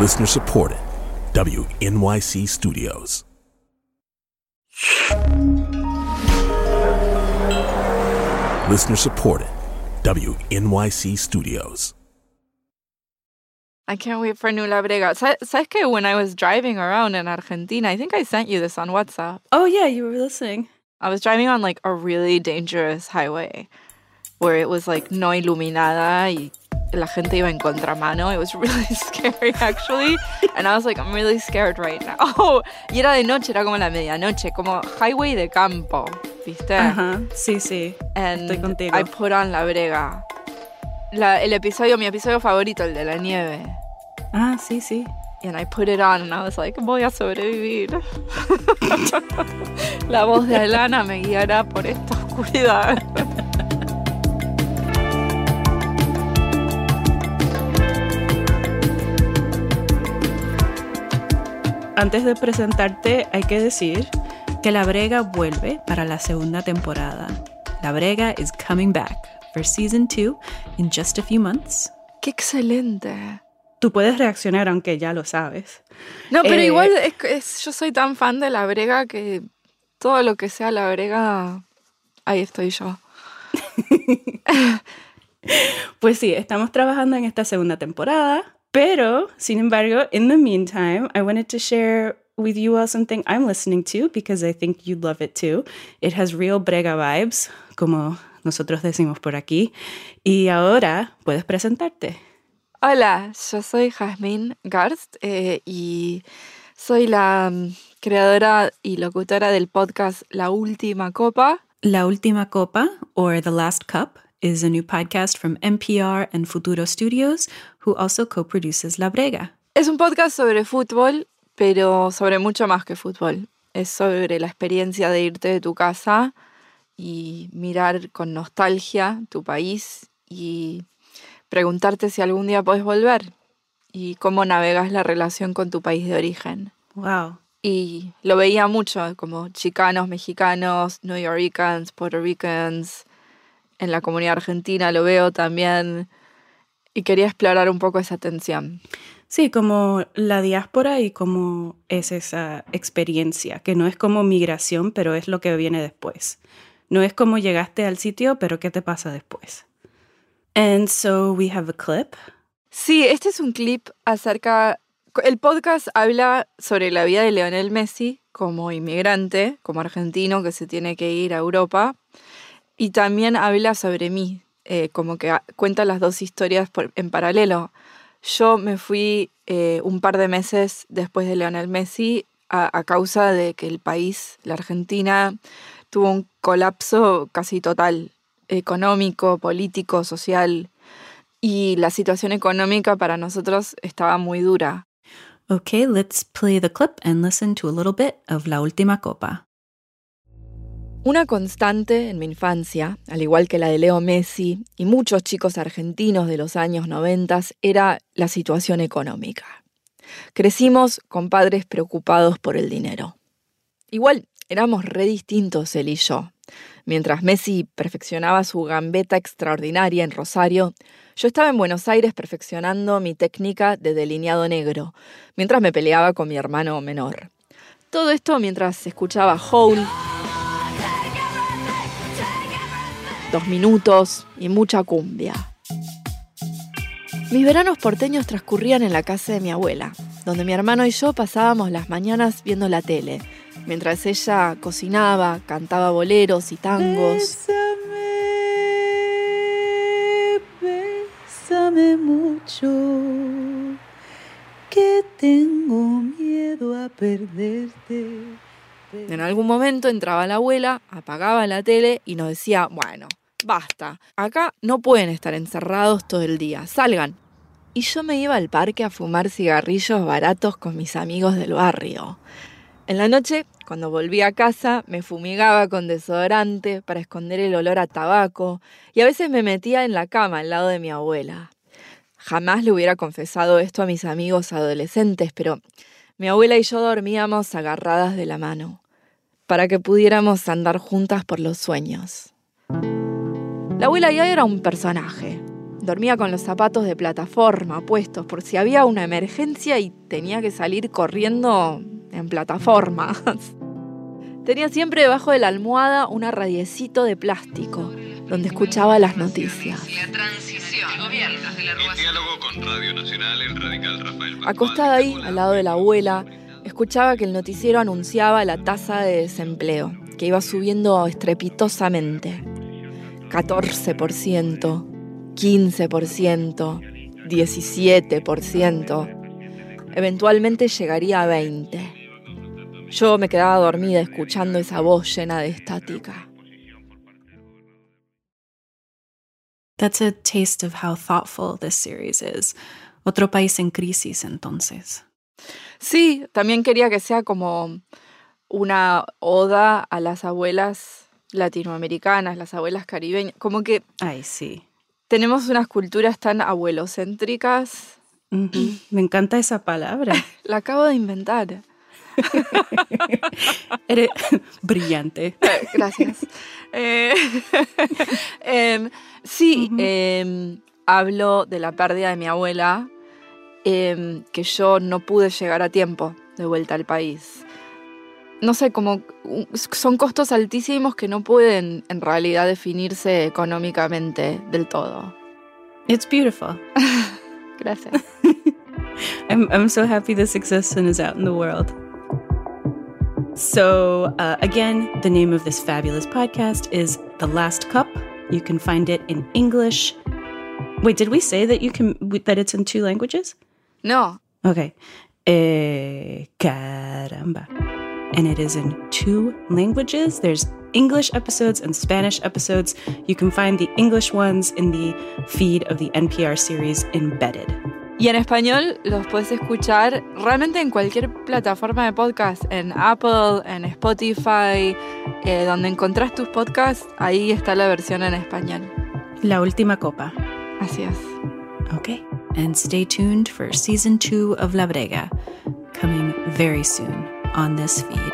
Listener supported. WNYC Studios. Listener supported. WNYC Studios. I can't wait for New La Brega. Sa- ¿Sabes que when I was driving around in Argentina, I think I sent you this on WhatsApp. Oh, yeah, you were listening. I was driving on like a really dangerous highway where it was like no iluminada y la gente iba en contramano. It was really scary actually. And I was like, I'm really scared right now. Oh, y era de noche, era como la medianoche, como highway de campo, ¿viste? Ajá, sí, sí. And Estoy contigo. I put on La Brega. La, el episodio, mi episodio favorito, el de la nieve. Ah, sí, sí. And I put it on and I was like, voy a sobrevivir. La voz de Alana me guiará por esta oscuridad. Antes de presentarte, hay que decir que La Brega vuelve para la segunda temporada. La Brega is coming back for season 2 in just a few months. ¡Qué excelente! Tú puedes reaccionar aunque ya lo sabes. No, pero Eh, igual es, es- yo soy tan fan de La Brega que todo lo que sea La Brega, ahí estoy yo. Pues sí, estamos trabajando en esta segunda temporada, pero sin embargo, in the meantime, I wanted to share with you all something I'm listening to because I think you'd love it too. It has real brega vibes, como nosotros decimos por aquí. Y ahora puedes presentarte. Hola, yo soy Jazmín Garst eh, y soy la mm, creadora y locutora del podcast La Última Copa. La Última Copa, or The Last Cup, is a new podcast from NPR and Futuro Studios, who also co-produces La Brega. Es un podcast sobre fútbol, pero sobre mucho más que fútbol. Es sobre la experiencia de irte de tu casa y mirar con nostalgia tu país y preguntarte si algún día puedes volver y cómo navegas la relación con tu país de origen. Wow. Y lo veía mucho, como chicanos, mexicanos, New Yorkers, Puerto Ricans, en la comunidad argentina lo veo también. Y quería explorar un poco esa tensión. Sí, como la diáspora y cómo es esa experiencia, que no es como migración, pero es lo que viene después. No es como llegaste al sitio, pero qué te pasa después. And so we have a clip. Sí, este es un clip acerca... El podcast habla sobre la vida de Leonel Messi como inmigrante, como argentino que se tiene que ir a Europa. Y también habla sobre mí, eh, como que cuenta las dos historias en paralelo. Yo me fui eh, un par de meses después de Leonel Messi a, a causa de que el país, la Argentina, tuvo un colapso casi total, económico, político, social. Y la situación económica para nosotros estaba muy dura. Okay, let's play the clip and listen to a little bit of La Última Copa. Una constante en mi infancia, al igual que la de Leo Messi y muchos chicos argentinos de los años 90, era la situación económica. Crecimos con padres preocupados por el dinero. Igual éramos re distintos él y yo. Mientras Messi perfeccionaba su gambeta extraordinaria en Rosario, yo estaba en Buenos Aires perfeccionando mi técnica de delineado negro, mientras me peleaba con mi hermano menor. Todo esto mientras escuchaba Hole, Minutos y mucha cumbia. Mis veranos porteños transcurrían en la casa de mi abuela, donde mi hermano y yo pasábamos las mañanas viendo la tele, mientras ella cocinaba, cantaba boleros y tangos. Bésame mucho, que tengo miedo a perderte. En algún momento entraba la abuela, apagaba la tele y nos decía, bueno, basta, acá no pueden estar encerrados todo el día, salgan. Y yo me iba al parque a fumar cigarrillos baratos con mis amigos del barrio. En la noche, cuando volví a casa, me fumigaba con desodorante para esconder el olor a tabaco y a veces me metía en la cama al lado de mi abuela. Jamás le hubiera confesado esto a mis amigos adolescentes, pero mi abuela y yo dormíamos agarradas de la mano, para que pudiéramos andar juntas por los sueños. La abuela ya era un personaje. Dormía con los zapatos de plataforma puestos por si había una emergencia y tenía que salir corriendo en plataformas. Tenía siempre debajo de la almohada un radiecito de plástico donde escuchaba las noticias. Acostada ahí, al lado de la abuela, escuchaba que el noticiero anunciaba la tasa de desempleo, que iba subiendo estrepitosamente. 14%, 15%, 17%. Eventualmente llegaría a 20%. Yo me quedaba dormida escuchando esa voz llena de estática. That's a taste of how thoughtful this series is. Otro país en crisis, entonces. Sí, también quería que sea como una oda a las abuelas latinoamericanas, las abuelas caribeñas. Como que Ay, sí. tenemos unas culturas tan abuelocéntricas. Me encanta esa palabra. La acabo de inventar. Eres brillante. Eh, Gracias. Eh, em, sí, em, hablo de la pérdida de mi abuela, em, que yo no pude llegar a tiempo de vuelta al país. No sé, como son costos altísimos que no pueden en realidad definirse económicamente del todo. It's beautiful. Gracias. I'm, I'm so happy this exists and is out in the world. So, uh, again, the name of this fabulous podcast is The Last Cup. You can find it in English. Wait, did we say that you can that it's in two languages? No, Okay. Eh, caramba. And it is in two languages. There's English episodes and Spanish episodes. You can find the English ones in the feed of the NPR series Embedded. Y en español los puedes escuchar realmente en cualquier plataforma de podcast, en Apple, en Spotify, eh, donde encontrás tus podcasts, ahí está la versión en español. La última copa. Así es. Okay. And stay tuned for season two of La Brega, coming very soon on this feed.